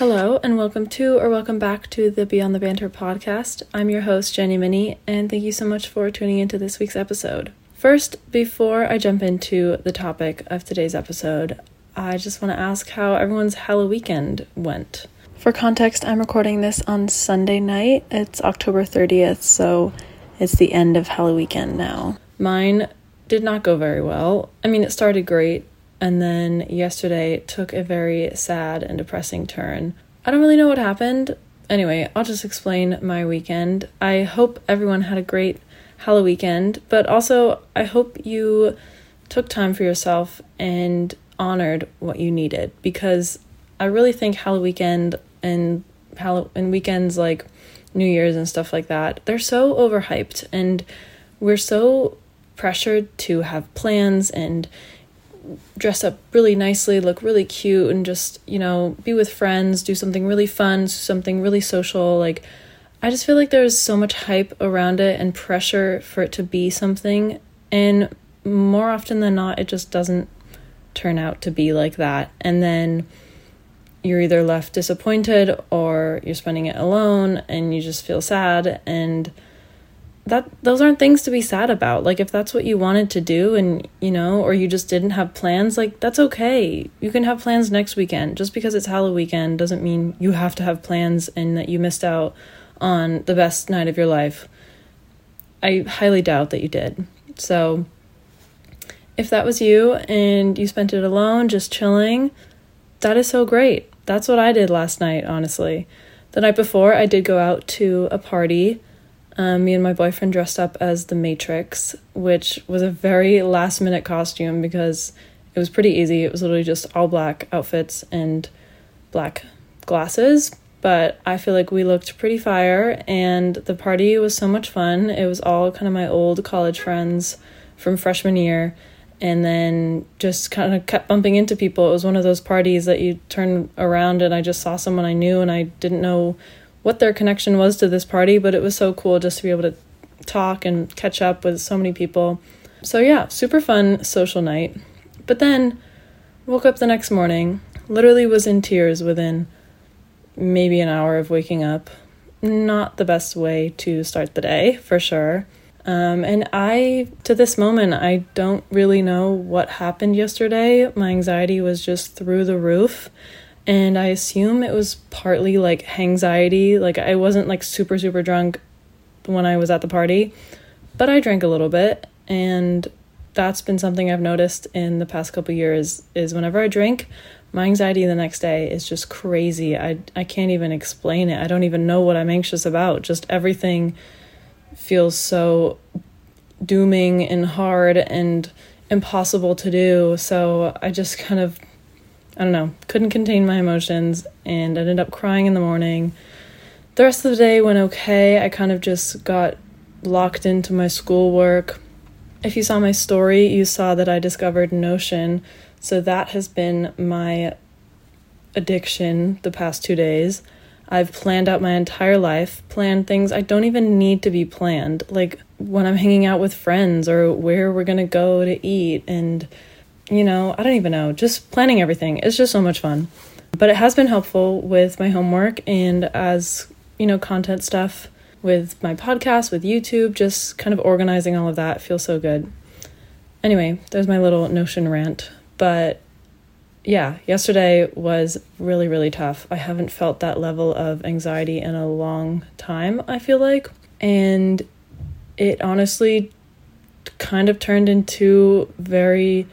Hello, and welcome to or welcome back to the Beyond the Banter podcast. I'm your host, Jenny Minney, and thank you so much for tuning into this week's episode. First, before I jump into the topic of today's episode, I just want to ask how everyone's Halloween weekend went. For context, I'm recording this on Sunday night. It's October 30th, so it's the end of Halloween weekend now. Mine did not go very well. I mean, it started great, and then yesterday took a very sad and depressing turn. I don't really know what happened. Anyway, I'll just explain my weekend. I hope everyone had a great Halloween weekend, but also I hope you took time for yourself and honored what you needed because I really think Halloween weekend and Hall- and weekends like New Year's and stuff like that, they're so overhyped and we're so pressured to have plans and dress up really nicely, look really cute, and just, you know, be with friends, do something really fun, something really social. Like, I just feel like there's so much hype around it and pressure for it to be something. And more often than not, it just doesn't turn out to be like that. And then you're either left disappointed or you're spending it alone and you just feel sad. And that those aren't things to be sad about. Like if that's what you wanted to do and you know, or you just didn't have plans, like that's okay. You can have plans next weekend. Just because it's Halloween weekend doesn't mean you have to have plans and that you missed out on the best night of your life. I highly doubt that you did. So if that was you and you spent it alone just chilling, that is so great. That's what I did last night, honestly. The night before, I did go out to a party um, me and my boyfriend dressed up as the Matrix, which was a very last minute costume because it was pretty easy. It was literally just all black outfits and black glasses. But I feel like we looked pretty fire, and the party was so much fun. It was all kind of my old college friends from freshman year, and then just kind of kept bumping into people. It was one of those parties that you turn around and I just saw someone I knew, and I didn't know what their connection was to this party, but it was so cool just to be able to talk and catch up with so many people. So, yeah, super fun social night. But then woke up the next morning, literally was in tears within maybe an hour of waking up. Not the best way to start the day, for sure. Um, and I, to this moment, I don't really know what happened yesterday. My anxiety was just through the roof and I assume it was partly like anxiety. Like I wasn't like super super drunk when I was at the party, but I drank a little bit and that's been something I've noticed in the past couple years is whenever I drink, my anxiety the next day is just crazy. I I can't even explain it. I don't even know what I'm anxious about. Just everything feels so dooming and hard and impossible to do. So I just kind of I don't know, couldn't contain my emotions and ended up crying in the morning. The rest of the day went okay. I kind of just got locked into my schoolwork. If you saw my story, you saw that I discovered Notion. So that has been my addiction the past two days. I've planned out my entire life, planned things I don't even need to be planned, like when I'm hanging out with friends or where we're gonna go to eat and you know, I don't even know, just planning everything. It's just so much fun. But it has been helpful with my homework and as, you know, content stuff with my podcast, with YouTube, just kind of organizing all of that feels so good. Anyway, there's my little Notion rant. But yeah, yesterday was really, really tough. I haven't felt that level of anxiety in a long time, I feel like. And it honestly kind of turned into very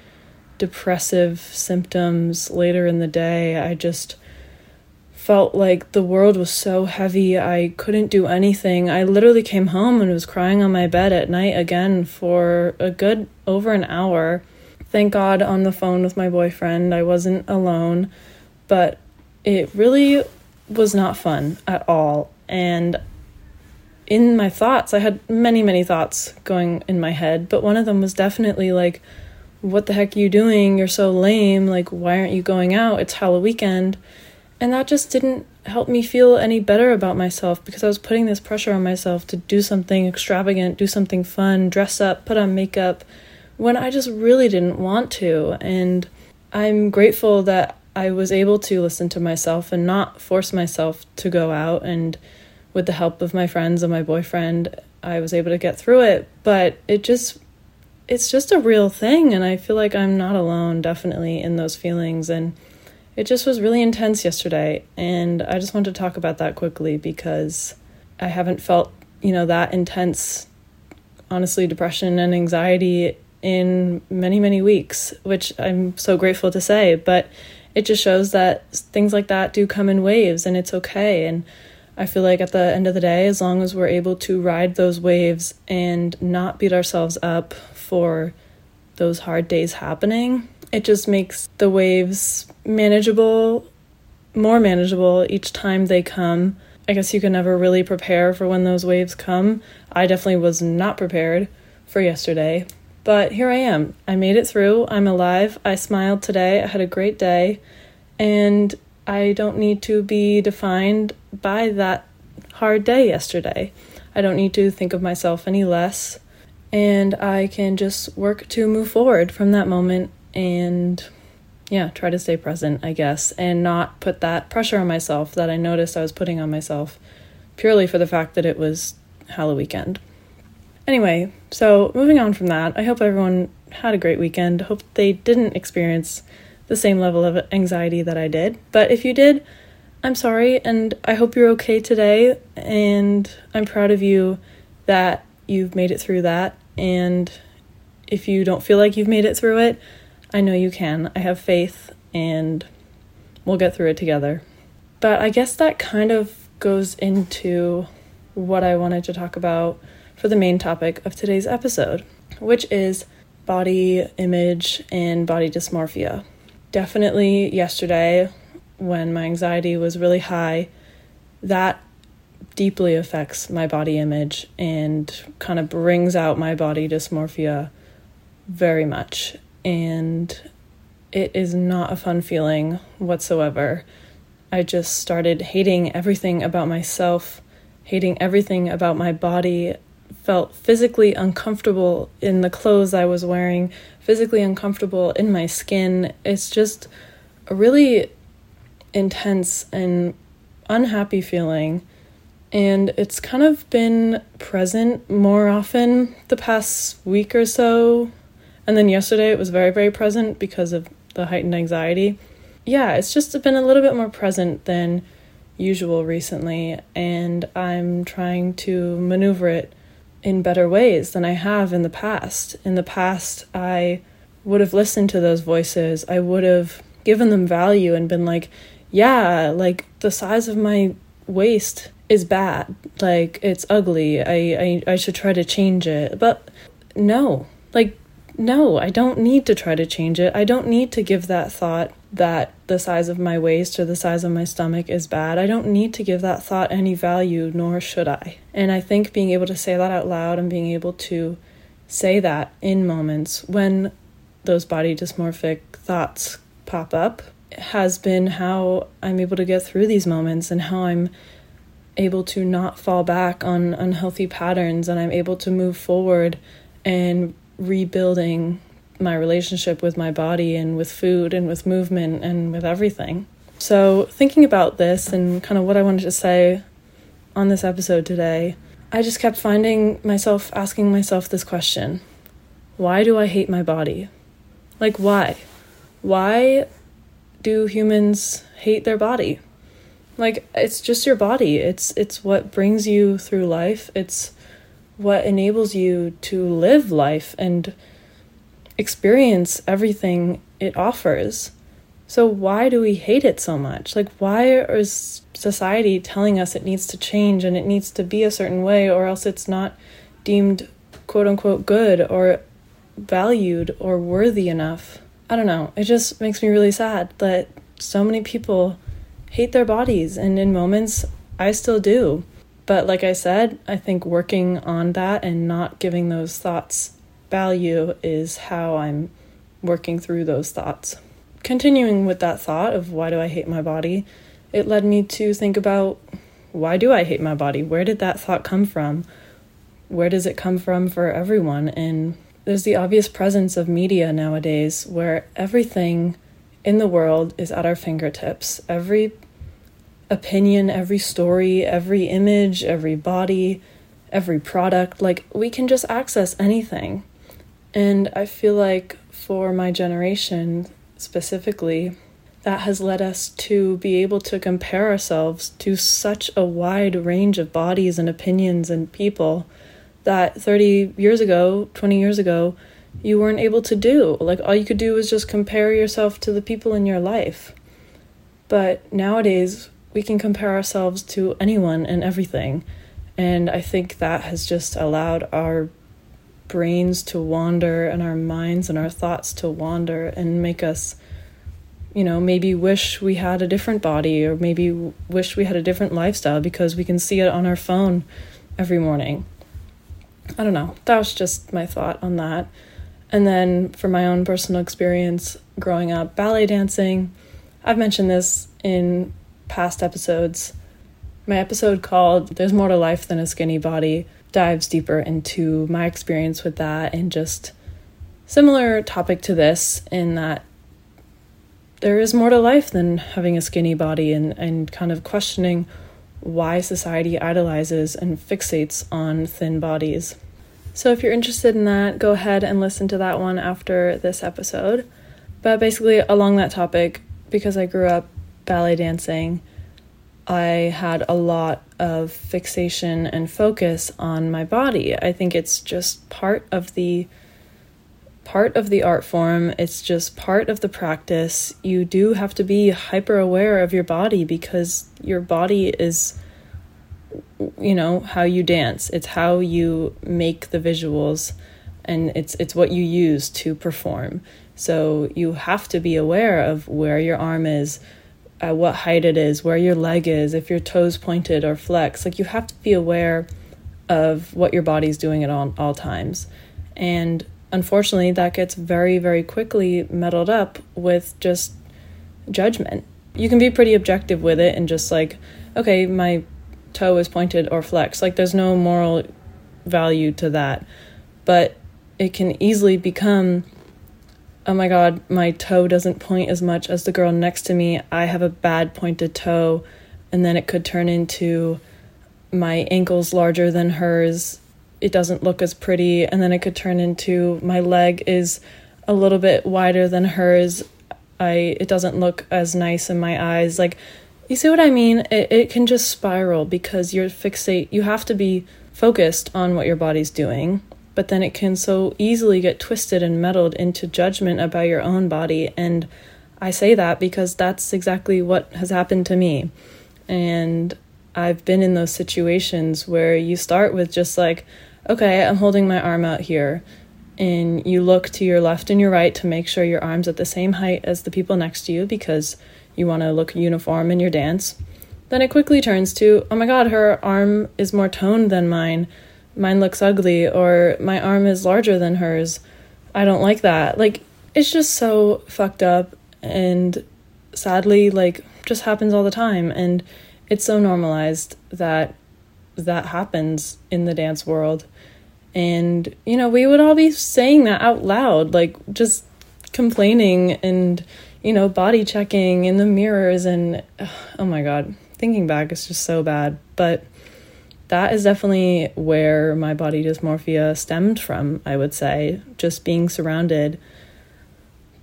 depressive symptoms later in the day. I just felt like the world was so heavy. I couldn't do anything. I literally came home and was crying on my bed at night again for a good over an hour. Thank God on the phone with my boyfriend. I wasn't alone, but it really was not fun at all. And in my thoughts, I had many, many thoughts going in my head, but one of them was definitely like, what the heck are you doing? You're so lame. Like, why aren't you going out? It's Halloween weekend. And that just didn't help me feel any better about myself because I was putting this pressure on myself to do something extravagant, do something fun, dress up, put on makeup when I just really didn't want to. And I'm grateful that I was able to listen to myself and not force myself to go out. And with the help of my friends and my boyfriend, I was able to get through it. But it just, it's just a real thing. And I feel like I'm not alone, definitely, in those feelings. And it just was really intense yesterday. And I just wanted to talk about that quickly because I haven't felt, you know, that intense, honestly, depression and anxiety in many, many weeks, which I'm so grateful to say. But it just shows that things like that do come in waves and it's okay. And I feel like at the end of the day, as long as we're able to ride those waves and not beat ourselves up for those hard days happening, it just makes the waves manageable, more manageable each time they come. I guess you can never really prepare for when those waves come. I definitely was not prepared for yesterday, but here I am. I made it through. I'm alive. I smiled today. I had a great day. And I don't need to be defined by that hard day yesterday. I don't need to think of myself any less. And I can just work to move forward from that moment and, yeah, try to stay present, I guess, and not put that pressure on myself that I noticed I was putting on myself purely for the fact that it was Halloween weekend. Anyway, so moving on from that, I hope everyone had a great weekend. Hope they didn't experience the same level of anxiety that I did. But if you did, I'm sorry and I hope you're okay today. And I'm proud of you that you've made it through that. And if you don't feel like you've made it through it, I know you can. I have faith and we'll get through it together. But I guess that kind of goes into what I wanted to talk about for the main topic of today's episode, which is body image and body dysmorphia. Definitely yesterday, when my anxiety was really high, that deeply affects my body image and kind of brings out my body dysmorphia very much. And it is not a fun feeling whatsoever. I just started hating everything about myself, hating everything about my body, felt physically uncomfortable in the clothes I was wearing, physically uncomfortable in my skin. It's just a really intense and unhappy feeling. And it's kind of been present more often the past week or so. And then yesterday it was very, very present because of the heightened anxiety. Yeah, it's just been a little bit more present than usual recently. And I'm trying to maneuver it in better ways than I have in the past. In the past, I would have listened to those voices. I would have given them value and been like, yeah, like the size of my waist is bad. Like it's ugly. I, I I should try to change it. But no. Like no, I don't need to try to change it. I don't need to give that thought that the size of my waist or the size of my stomach is bad. I don't need to give that thought any value, nor should I. And I think being able to say that out loud and being able to say that in moments when those body dysmorphic thoughts pop up has been how I'm able to get through these moments and how I'm able to not fall back on unhealthy patterns and I'm able to move forward and rebuilding my relationship with my body and with food and with movement and with everything. So, thinking about this and kind of what I wanted to say on this episode today, I just kept finding myself asking myself this question Why do I hate my body? Like, why? Why do humans hate their body? Like, it's just your body. It's it's what brings you through life. It's what enables you to live life and experience everything it offers. So, why do we hate it so much? Like, why is society telling us it needs to change and it needs to be a certain way, or else it's not deemed quote unquote good or valued or worthy enough? I don't know. It just makes me really sad that so many people hate their bodies, and in moments, I still do. But like I said, I think working on that and not giving those thoughts value is how I'm working through those thoughts. Continuing with that thought of why do I hate my body, it led me to think about why do I hate my body? Where did that thought come from? Where does it come from for everyone? And there's the obvious presence of media nowadays where everything in the world is at our fingertips. Every opinion, every story, every image, every body, every product, like we can just access anything. And I feel like for my generation specifically, that has led us to be able to compare ourselves to such a wide range of bodies and opinions and people that 30 years ago, 20 years ago, you weren't able to do. Like, all you could do was just compare yourself to the people in your life. But nowadays, we can compare ourselves to anyone and everything. And I think that has just allowed our brains to wander and our minds and our thoughts to wander and make us, you know, maybe wish we had a different body or maybe wish we had a different lifestyle because we can see it on our phone every morning. I don't know. That was just my thought on that. And then for my own personal experience growing up ballet dancing, I've mentioned this in past episodes. My episode called There's More to Life Than a Skinny Body dives deeper into my experience with that and just similar topic to this in that there is more to life than having a skinny body and, and kind of questioning why society idolizes and fixates on thin bodies. So, if you're interested in that, go ahead and listen to that one after this episode. But basically, along that topic, because I grew up ballet dancing, I had a lot of fixation and focus on my body. I think it's just part of the part of the art form. It's just part of the practice. You do have to be hyper aware of your body because your body is you know how you dance. It's how you make the visuals and it's it's what you use to perform. So you have to be aware of where your arm is at what height it is where your leg is if your toes pointed or flexed. Like you have to be aware of what your body's doing at all, all times. And unfortunately that gets very very quickly muddled up with just judgment. You can be pretty objective with it and just like okay my toe is pointed or flexed. Like there's no moral value to that. But it can easily become oh my god, my toe doesn't point as much as the girl next to me. I have a bad pointed toe. And then it could turn into my ankle's larger than hers. It doesn't look as pretty. And then it could turn into my leg is a little bit wider than hers. I it doesn't look as nice in my eyes. Like you see what I mean? It, it can just spiral because you're fixate, you have to be focused on what your body's doing, but then it can so easily get twisted and meddled into judgment about your own body. And I say that because that's exactly what has happened to me. And I've been in those situations where you start with just like, okay, I'm holding my arm out here. And you look to your left and your right to make sure your arm's at the same height as the people next to you because you want to look uniform in your dance. Then it quickly turns to, oh my god, her arm is more toned than mine. Mine looks ugly, or my arm is larger than hers. I don't like that. Like, it's just so fucked up, and sadly, like, just happens all the time. And it's so normalized that that happens in the dance world. And, you know, we would all be saying that out loud, like, just complaining and you know, body checking in the mirrors and oh my god, thinking back it's just so bad. But that is definitely where my body dysmorphia stemmed from, I would say, just being surrounded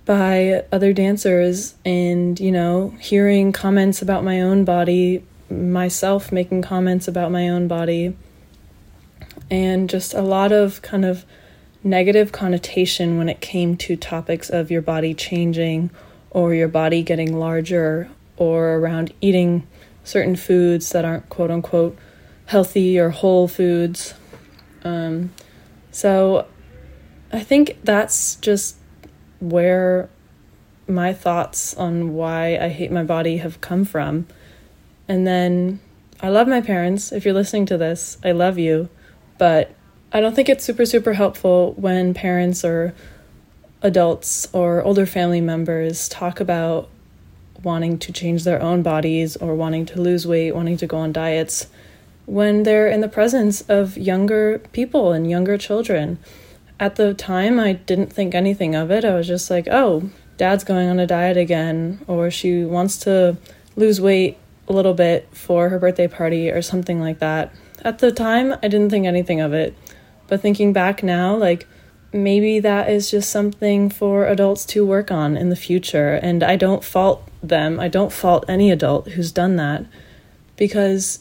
by other dancers and, you know, hearing comments about my own body, myself making comments about my own body, and just a lot of kind of negative connotation when it came to topics of your body changing or your body getting larger or around eating certain foods that aren't quote unquote healthy or whole foods. Um, so I think that's just where my thoughts on why I hate my body have come from. And then I love my parents. If you're listening to this, I love you. But I don't think it's super, super helpful when parents or adults or older family members talk about wanting to change their own bodies or wanting to lose weight, wanting to go on diets when they're in the presence of younger people and younger children. At the time, I didn't think anything of it. I was just like, oh, dad's going on a diet again, or she wants to lose weight a little bit for her birthday party or something like that. At the time, I didn't think anything of it. But thinking back now, like maybe that is just something for adults to work on in the future. And I don't fault them. I don't fault any adult who's done that because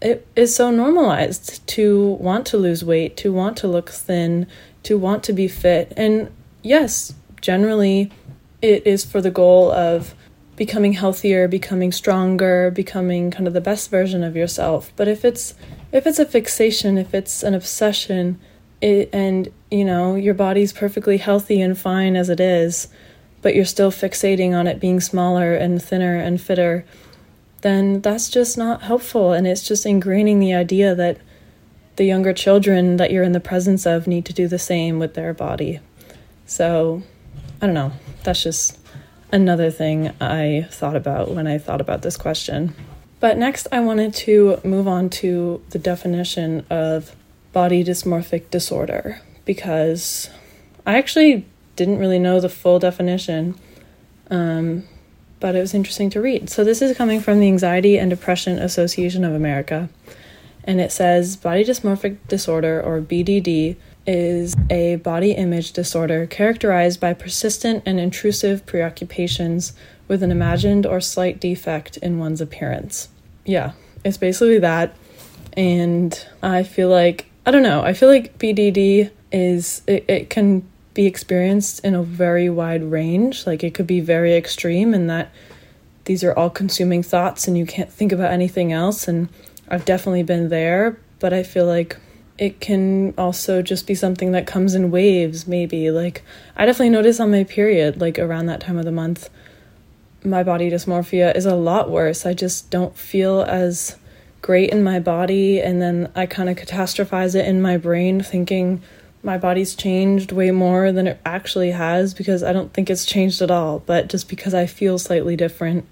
it is so normalized to want to lose weight, to want to look thin, to want to be fit. And yes, generally it is for the goal of becoming healthier, becoming stronger, becoming kind of the best version of yourself. But if it's if it's a fixation, if it's an obsession, it, and you know, your body's perfectly healthy and fine as it is, but you're still fixating on it being smaller and thinner and fitter, then that's just not helpful and it's just ingraining the idea that the younger children that you're in the presence of need to do the same with their body. So, I don't know. That's just another thing I thought about when I thought about this question. But next, I wanted to move on to the definition of body dysmorphic disorder because I actually didn't really know the full definition, um, but it was interesting to read. So, this is coming from the Anxiety and Depression Association of America, and it says body dysmorphic disorder, or BDD, is a body image disorder characterized by persistent and intrusive preoccupations with an imagined or slight defect in one's appearance. Yeah, it's basically that. And I feel like, I don't know, I feel like BDD is, it, it can be experienced in a very wide range. Like it could be very extreme in that these are all consuming thoughts and you can't think about anything else. And I've definitely been there, but I feel like it can also just be something that comes in waves, maybe. Like, I definitely notice on my period, like around that time of the month, my body dysmorphia is a lot worse. I just don't feel as great in my body, and then I kind of catastrophize it in my brain, thinking my body's changed way more than it actually has because I don't think it's changed at all. But just because I feel slightly different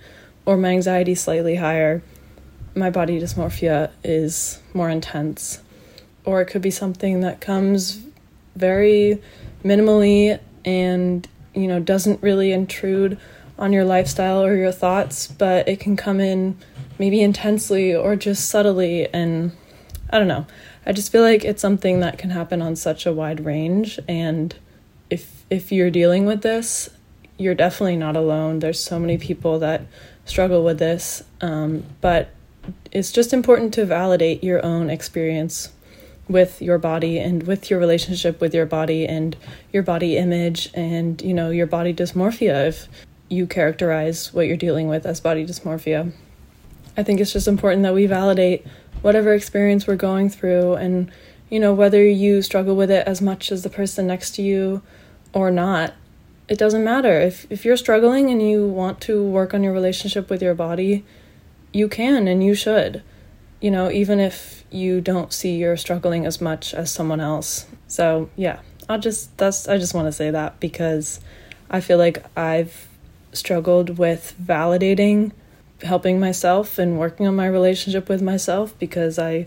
or my anxiety slightly higher, my body dysmorphia is more intense or it could be something that comes very minimally and you know doesn't really intrude on your lifestyle or your thoughts but it can come in maybe intensely or just subtly and i don't know. I just feel like it's something that can happen on such a wide range and if if you're dealing with this you're definitely not alone. There's so many people that struggle with this um, but it's just important to validate your own experience with your body and with your relationship with your body and your body image and you know your body dysmorphia if you characterize what you're dealing with as body dysmorphia i think it's just important that we validate whatever experience we're going through and you know whether you struggle with it as much as the person next to you or not. It doesn't matter. If if you're struggling and you want to work on your relationship with your body you can and you should. You know, even if you don't see you're struggling as much as someone else. So, yeah, I'll just, that's, I just want to say that because I feel like I've struggled with validating helping myself and working on my relationship with myself because I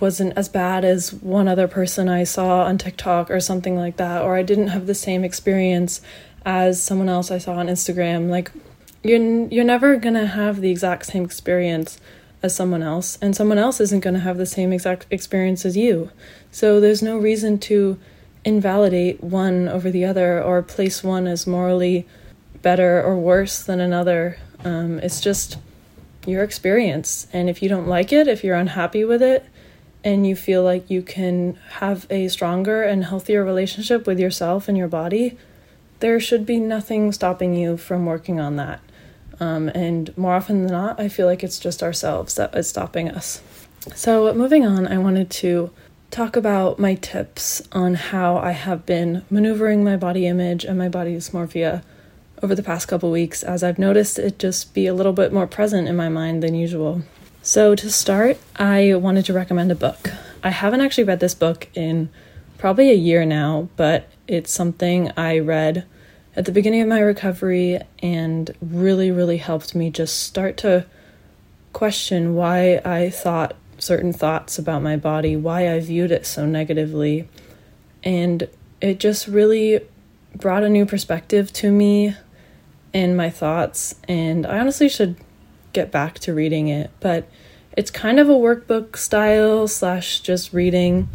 wasn't as bad as one other person I saw on TikTok or something like that, or I didn't have the same experience as someone else I saw on Instagram. Like, you're, you're never gonna have the exact same experience as someone else, and someone else isn't to have the same exact experience as you. So there's no reason to invalidate one over the other or place one as morally better or worse than another. Um, it's just your experience. And if you don't like it, if you're unhappy with it, and you feel like you can have a stronger and healthier relationship with yourself and your body, there should be nothing stopping you from working on that. Um, and more often than not, I feel like it's just ourselves that is stopping us. So, moving on, I wanted to talk about my tips on how I have been maneuvering my body image and my body dysmorphia over the past couple weeks as I've noticed it just be a little bit more present in my mind than usual. So, to start, I wanted to recommend a book. I haven't actually read this book in probably a year now, but it's something I read at the beginning of my recovery and really, really helped me just start to question why I thought certain thoughts about my body, why I viewed it so negatively. And it just really brought a new perspective to me and my thoughts. And I honestly should get back to reading it, but it's kind of a workbook style slash just reading.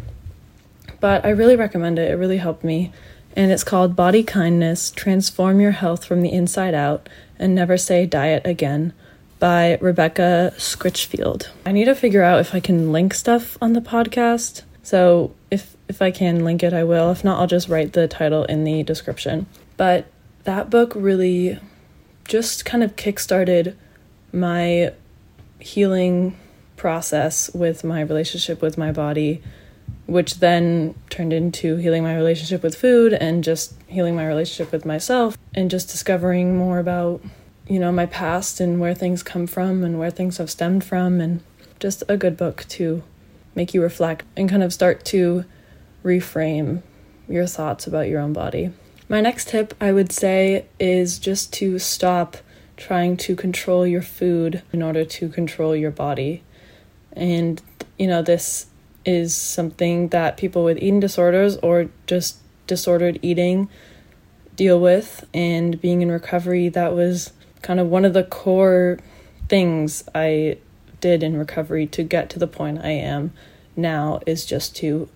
But I really recommend it. It really helped me. And it's called Body Kindness Transform Your Health from the Inside Out and Never Say Diet Again by Rebecca Scritchfield. I need to figure out if I can link stuff on the podcast. So if if I can link it, I will. If not, I'll just write the title in the description. But that book really just kind of kickstarted my healing process with my relationship with my body, which then turned into healing my relationship with food and just healing my relationship with myself and just discovering more about, you know, my past and where things come from and where things have stemmed from and just a good book to make you reflect and kind of start to reframe your thoughts about your own body. My next tip, I would say, is just to stop trying to control your food in order to control your body. And, you know, this is something that people with eating disorders or just disordered eating deal with. And being in recovery, that was kind of one of the core things I did in recovery to get to the point I am now is just to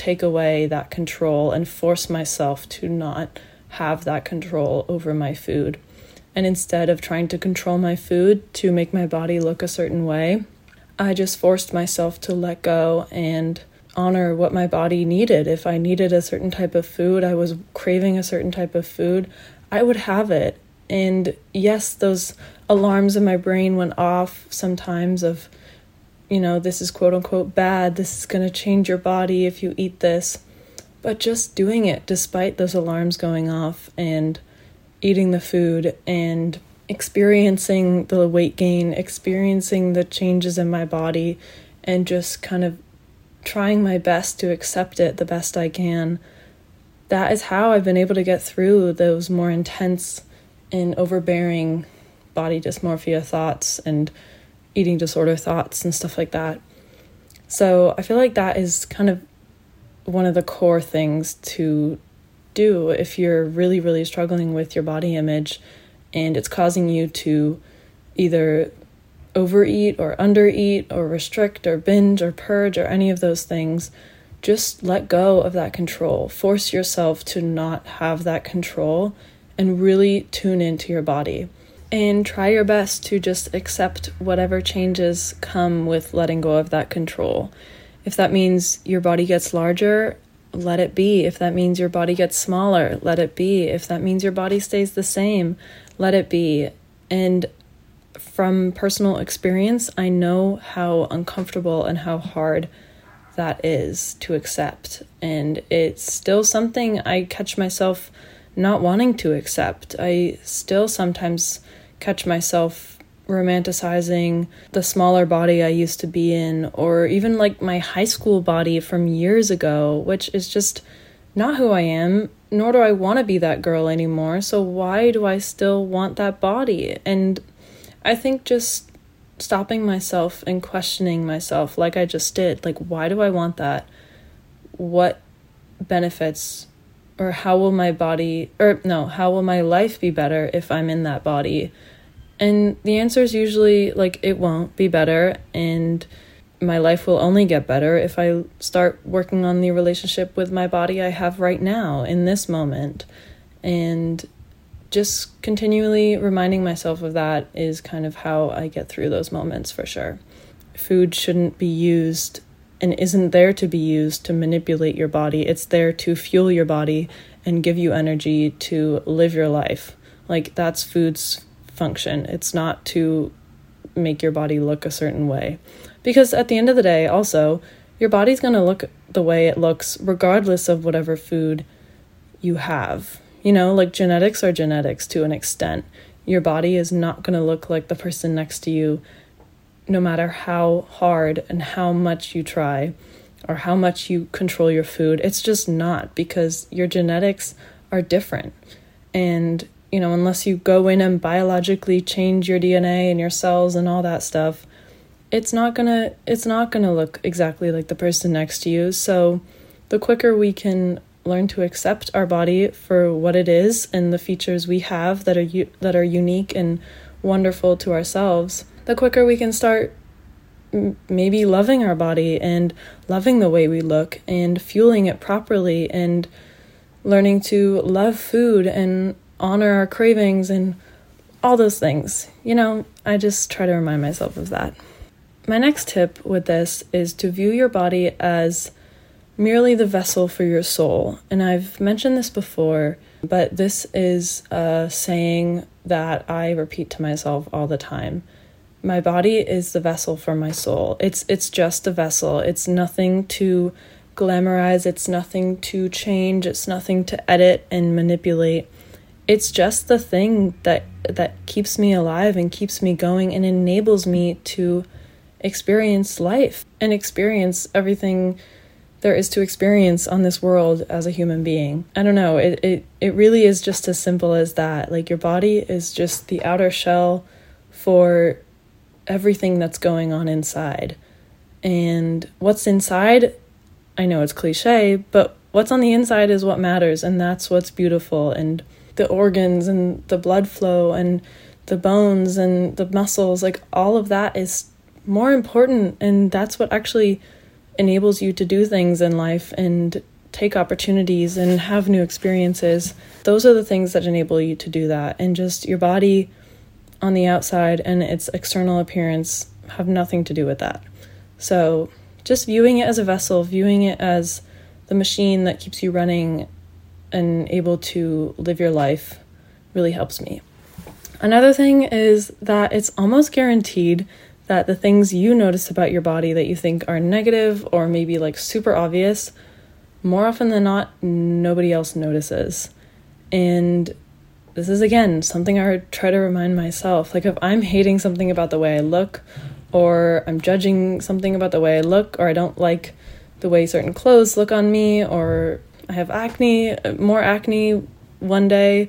take away that control and force myself to not have that control over my food. And instead of trying to control my food to make my body look a certain way, I just forced myself to let go and honor what my body needed. If I needed a certain type of food, I was craving a certain type of food, I would have it. And yes, those alarms in my brain went off sometimes of, you know, this is quote unquote bad, this is going to change your body if you eat this. But just doing it despite those alarms going off and eating the food and experiencing the weight gain, experiencing the changes in my body, and just kind of trying my best to accept it the best I can. That is how I've been able to get through those more intense and overbearing body dysmorphia thoughts and eating disorder thoughts and stuff like that. So I feel like that is kind of one of the core things to do if you're really, really struggling with your body image and it's causing you to either overeat or undereat or restrict or binge or purge or any of those things. Just let go of that control. Force yourself to not have that control and really tune into your body. And try your best to just accept whatever changes come with letting go of that control. If that means your body gets larger, let it be. If that means your body gets smaller, let it be. If that means your body stays the same, let it be. And from personal experience, I know how uncomfortable and how hard that is to accept. And it's still something I catch myself not wanting to accept. I still sometimes catch myself romanticizing the smaller body I used to be in, or even like my high school body from years ago, which is just not who I am, nor do I want to be that girl anymore. So, why do I still want that body? And I think just stopping myself and questioning myself, like I just did, like, why do I want that? What benefits or how will my body, or no, how will my life be better if I'm in that body? And the answer is usually like it won't be better and my life will only get better if I start working on the relationship with my body I have right now in this moment. And just continually reminding myself of that is kind of how I get through those moments for sure. Food shouldn't be used and isn't there to be used to manipulate your body. It's there to fuel your body and give you energy to live your life. Like that's food's function. It's not to make your body look a certain way. Because at the end of the day, also, your body's going to look the way it looks regardless of whatever food you have. You know, like genetics are genetics to an extent. Your body is not going to look like the person next to you no matter how hard and how much you try or how much you control your food. It's just not because your genetics are different. And you know, unless you go in and biologically change your DNA and your cells and all that stuff, it's not gonna it's not gonna look exactly like the person next to you. So the quicker we can learn to accept our body for what it is and the features we have that are u- that are unique and wonderful to ourselves, the quicker we can start m- maybe loving our body and loving the way we look and fueling it properly and learning to love food and honor our cravings and all those things. You know, I just try to remind myself of that. My next tip with this is to view your body as merely the vessel for your soul. And I've mentioned this before, but this is a saying that I repeat to myself all the time. My body is the vessel for my soul. It's it's just a vessel. It's nothing to glamorize, it's nothing to change, it's nothing to edit and manipulate. It's just the thing that that keeps me alive and keeps me going and enables me to experience life and experience everything there is to experience on this world as a human being. I don't know, it, it, it really is just as simple as that. Like, your body is just the outer shell for everything that's going on inside. And what's inside, I know it's cliche, but what's on the inside is what matters, and that's what's beautiful. And the organs and the blood flow and the bones and the muscles, like, all of that is more important, and that's what actually enables you to do things in life and take opportunities and have new experiences. Those are the things that enable you to do that. And just your body on the outside and its external appearance have nothing to do with that. So, just viewing it as a vessel, viewing it as the machine that keeps you running and able to live your life really helps me. Another thing is that it's almost guaranteed that the things you notice about your body that you think are negative or maybe like super obvious, more often than not, nobody else notices. And this is again something I try to remind myself. Like if I'm hating something about the way I look, or I'm judging something about the way I look, or I don't like the way certain clothes look on me, or I have acne, uh, more acne one day,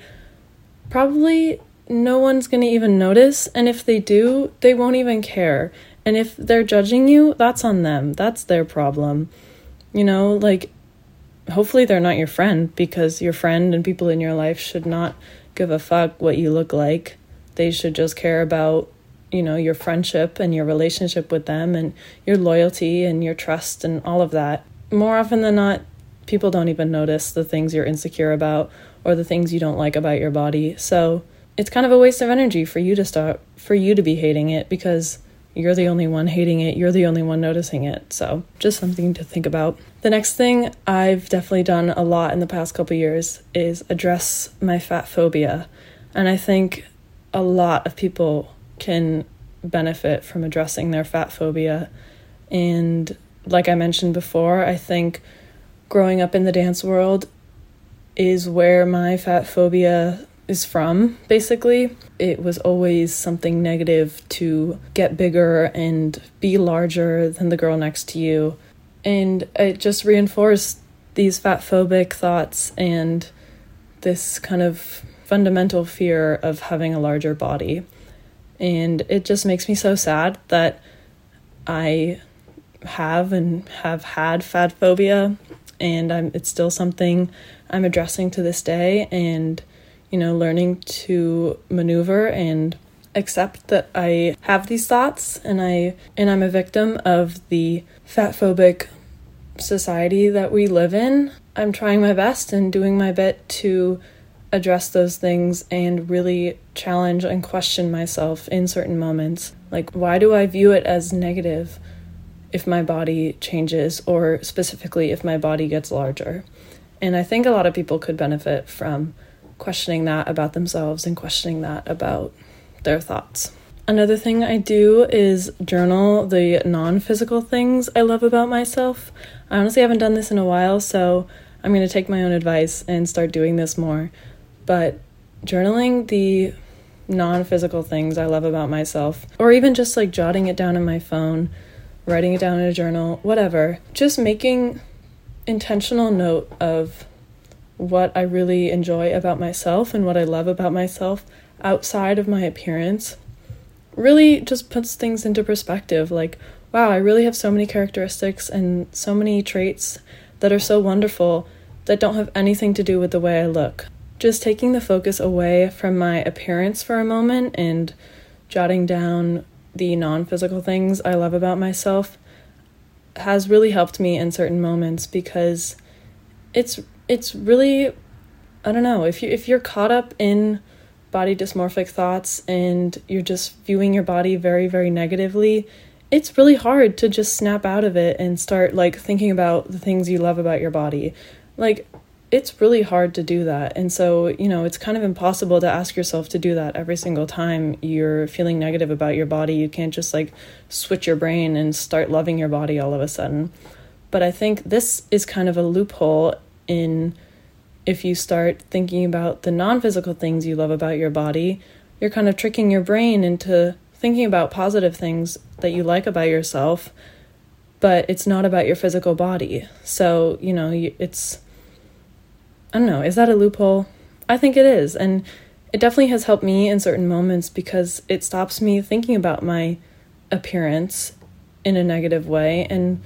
probably no one's going to even notice. And if they do, they won't even care. And if they're judging you, that's on them. That's their problem. You know, like, hopefully they're not your friend because your friend and people in your life should not give a fuck what you look like. They should just care about, you know, your friendship and your relationship with them and your loyalty and your trust and all of that. More often than not, people don't even notice the things you're insecure about or the things you don't like about your body. So, it's kind of a waste of energy for you to start for you to be hating it because you're the only one hating it, you're the only one noticing it. So, just something to think about. The next thing I've definitely done a lot in the past couple years is address my fat phobia. And I think a lot of people can benefit from addressing their fat phobia. And like I mentioned before, I think growing up in the dance world is where my fat phobia is from, basically. It was always something negative to get bigger and be larger than the girl next to you. And it just reinforced these fat phobic thoughts and this kind of fundamental fear of having a larger body. And it just makes me so sad that I have and have had fat phobia and I'm it's still something I'm addressing to this day and you know, learning to maneuver and accept that I have these thoughts and I and I'm a victim of the fat phobic society that we live in. I'm trying my best and doing my bit to address those things and really challenge and question myself in certain moments. Like why do I view it as negative if my body changes or specifically if my body gets larger? And I think a lot of people could benefit from questioning that about themselves and questioning that about their thoughts. Another thing I do is journal the non physical things I love about myself. I honestly haven't done this in a while, so I'm going to take my own advice and start doing this more. But journaling the non physical things I love about myself, or even just like jotting it down in my phone, writing it down in a journal, whatever, just making intentional note of what I really enjoy about myself and what I love about myself outside of my appearance really just puts things into perspective. Like, wow, I really have so many characteristics and so many traits that are so wonderful. that don't have anything to do with the way I look. Just taking the focus away from my appearance for a moment and jotting down the non physical things I love about myself has really helped me in certain moments because it's it's really I don't know if you if you're caught up in body dysmorphic thoughts and you're just viewing your body very very negatively it's really hard to just snap out of it and start like thinking about the things you love about your body. Like it's really hard to do that. And so, you know, it's kind of impossible to ask yourself to do that every single time you're feeling negative about your body. You can't just like switch your brain and start loving your body all of a sudden. But I think this is kind of a loophole in if you start thinking about the non physical things you love about your body, you're kind of tricking your brain into thinking about positive things that you like about yourself, but it's not about your physical body. So, you know, it's, I don't know, is that a loophole? I think it is. And it definitely has helped me in certain moments because it stops me thinking about my appearance in a negative way and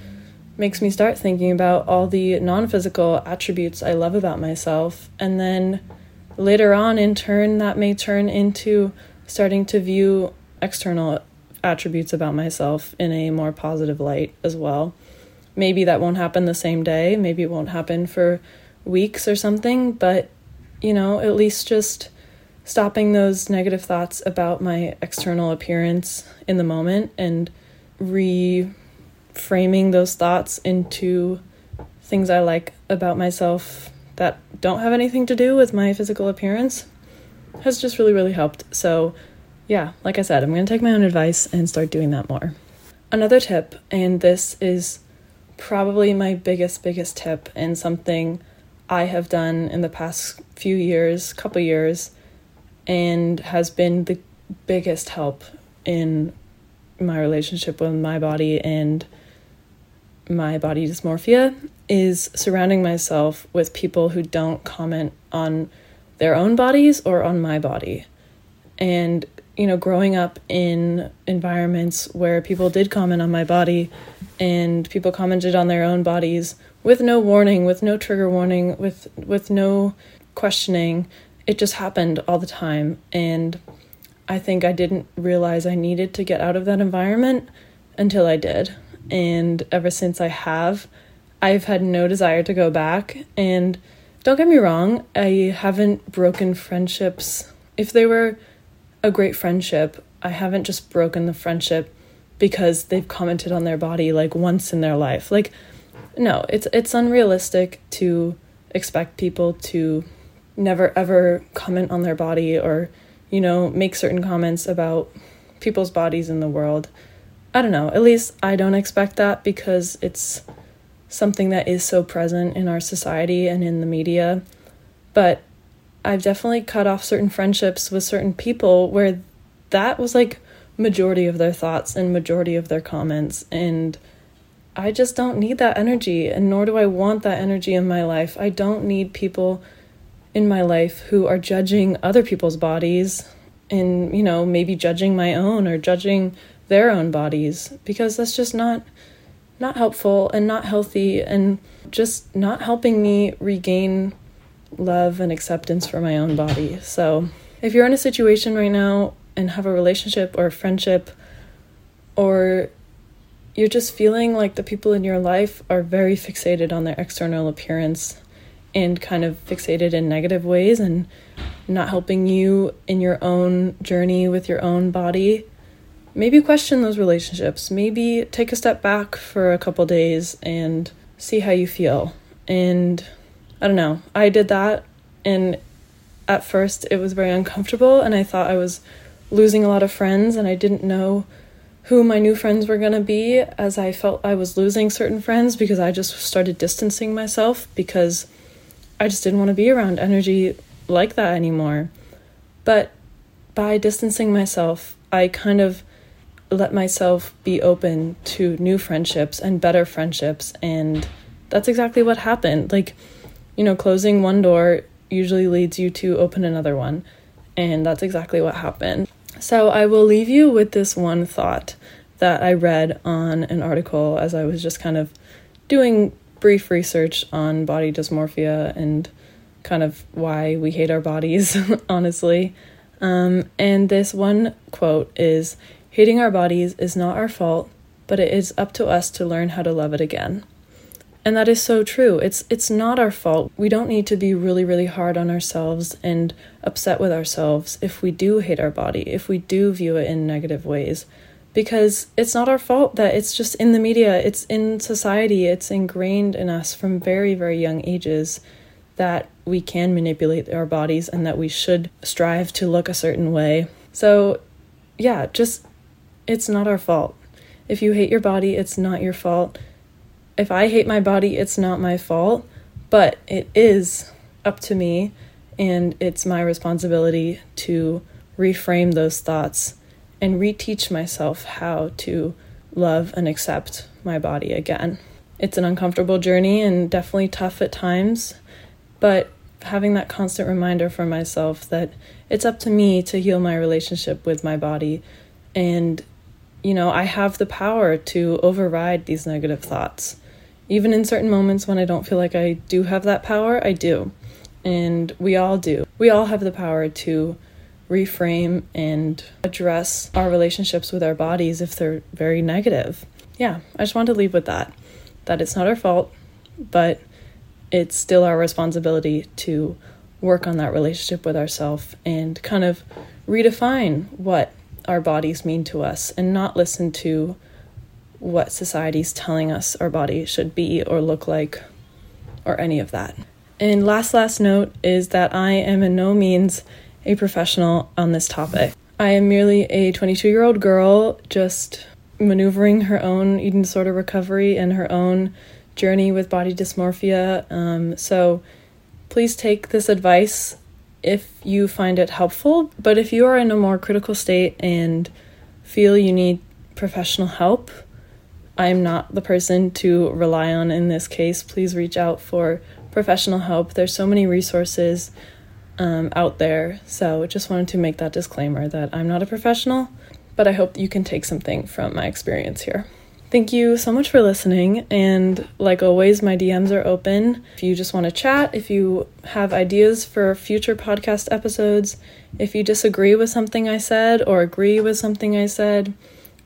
makes me start thinking about all the non physical attributes I love about myself. And then later on, in turn, that may turn into starting to view external attributes about myself in a more positive light as well. Maybe that won't happen the same day, maybe it won't happen for weeks or something, but you know, at least just stopping those negative thoughts about my external appearance in the moment and reframing those thoughts into things I like about myself that don't have anything to do with my physical appearance has just really, really helped. So, yeah, like I said, I'm going to take my own advice and start doing that more. Another tip, and this is probably my biggest, biggest tip, and something I have done in the past few years, couple years, and has been the biggest help in my relationship with my body and my body dysmorphia is surrounding myself with people who don't comment on their own bodies or on my body. And you know, growing up in environments where people did comment on my body and people commented on their own bodies with no warning, with no trigger warning, with with no questioning, it just happened all the time and I think I didn't realize I needed to get out of that environment until I did. And ever since I have, I've had no desire to go back and don't get me wrong, I haven't broken friendships. If they were a great friendship, I haven't just broken the friendship because they've commented on their body like once in their life. Like no, it's it's unrealistic to expect people to never ever comment on their body or you know, make certain comments about people's bodies in the world. I don't know. At least I don't expect that because it's something that is so present in our society and in the media. But I've definitely cut off certain friendships with certain people where that was like majority of their thoughts and majority of their comments and I just don't need that energy and nor do I want that energy in my life. I don't need people in my life who are judging other people's bodies and you know maybe judging my own or judging their own bodies because that's just not not helpful and not healthy and just not helping me regain love and acceptance for my own body. So, if you're in a situation right now and have a relationship or a friendship, or you're just feeling like the people in your life are very fixated on their external appearance and kind of fixated in negative ways and not helping you in your own journey with your own body, maybe question those relationships. Maybe take a step back for a couple days and see how you feel. And I don't know. I did that and at first it was very uncomfortable and I thought I was losing a lot of friends and I didn't know who my new friends were going to be as I felt I was losing certain friends because I just started distancing myself because I just didn't want to be around energy like that anymore. But by distancing myself, I kind of let myself be open to new friendships and better friendships and that's exactly what happened. Like you know, closing one door usually leads you to open another one. And that's exactly what happened. So I will leave you with this one thought that I read on an article as I was just kind of doing brief research on body dysmorphia and kind of why we hate our bodies, honestly. Um, and this one quote is Hating our bodies is not our fault, but it is up to us to learn how to love it again. And that is so true. It's it's not our fault. We don't need to be really really hard on ourselves and upset with ourselves if we do hate our body, if we do view it in negative ways. Because it's not our fault that it's just in the media, it's in society, it's ingrained in us from very very young ages that we can manipulate our bodies and that we should strive to look a certain way. So, yeah, just it's not our fault. If you hate your body, it's not your fault if I hate my body, it's not my fault, but it is up to me and it's my responsibility to reframe those thoughts and reteach myself how to love and accept my body again. It's an uncomfortable journey and definitely tough at times, but having that constant reminder for myself that it's up to me to heal my relationship with my body and you know, I have the power to override these negative thoughts. Even in certain moments when I don't feel like I do have that power, I do. And we all do. We all have the power to reframe and address our relationships with our bodies if they're very negative. Yeah, I just want to leave with that. That it's not our fault, but it's still our responsibility to work on that relationship with ourselves and kind of redefine what our bodies mean to us and not listen to what society's telling us our body should be or look like or any of that. And last last note is that I am in no means a professional on this topic. I am merely a 22-year-old girl just maneuvering her own eating disorder recovery and her own journey with body dysmorphia. Um, so please take this advice if you find it helpful. But if you are in a more critical state and feel you need professional help, I'm not the person to rely on in this case. Please reach out for professional help. There's so many resources um, out there. So just wanted to make that disclaimer that I'm not a professional, but I hope you can take something from my experience here. Thank you so much for listening. And like always, my DMs are open. If you just want to chat, if you have ideas for future podcast episodes, if you disagree with something I said or agree with something I said,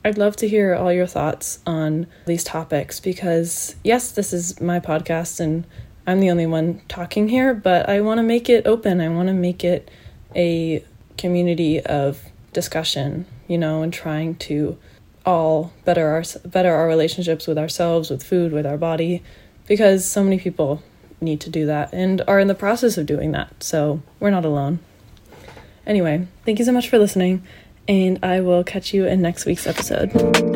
I'd love to hear all your thoughts on these topics because, yes, this is my podcast and I'm the only one talking here, but I want to make it open. I want to make it a community of discussion, you know, and trying to all better our better our relationships with ourselves, with food, with our body because so many people need to do that and are in the process of doing that. So, we're not alone. Anyway, thank you so much for listening and I will catch you in next week's episode.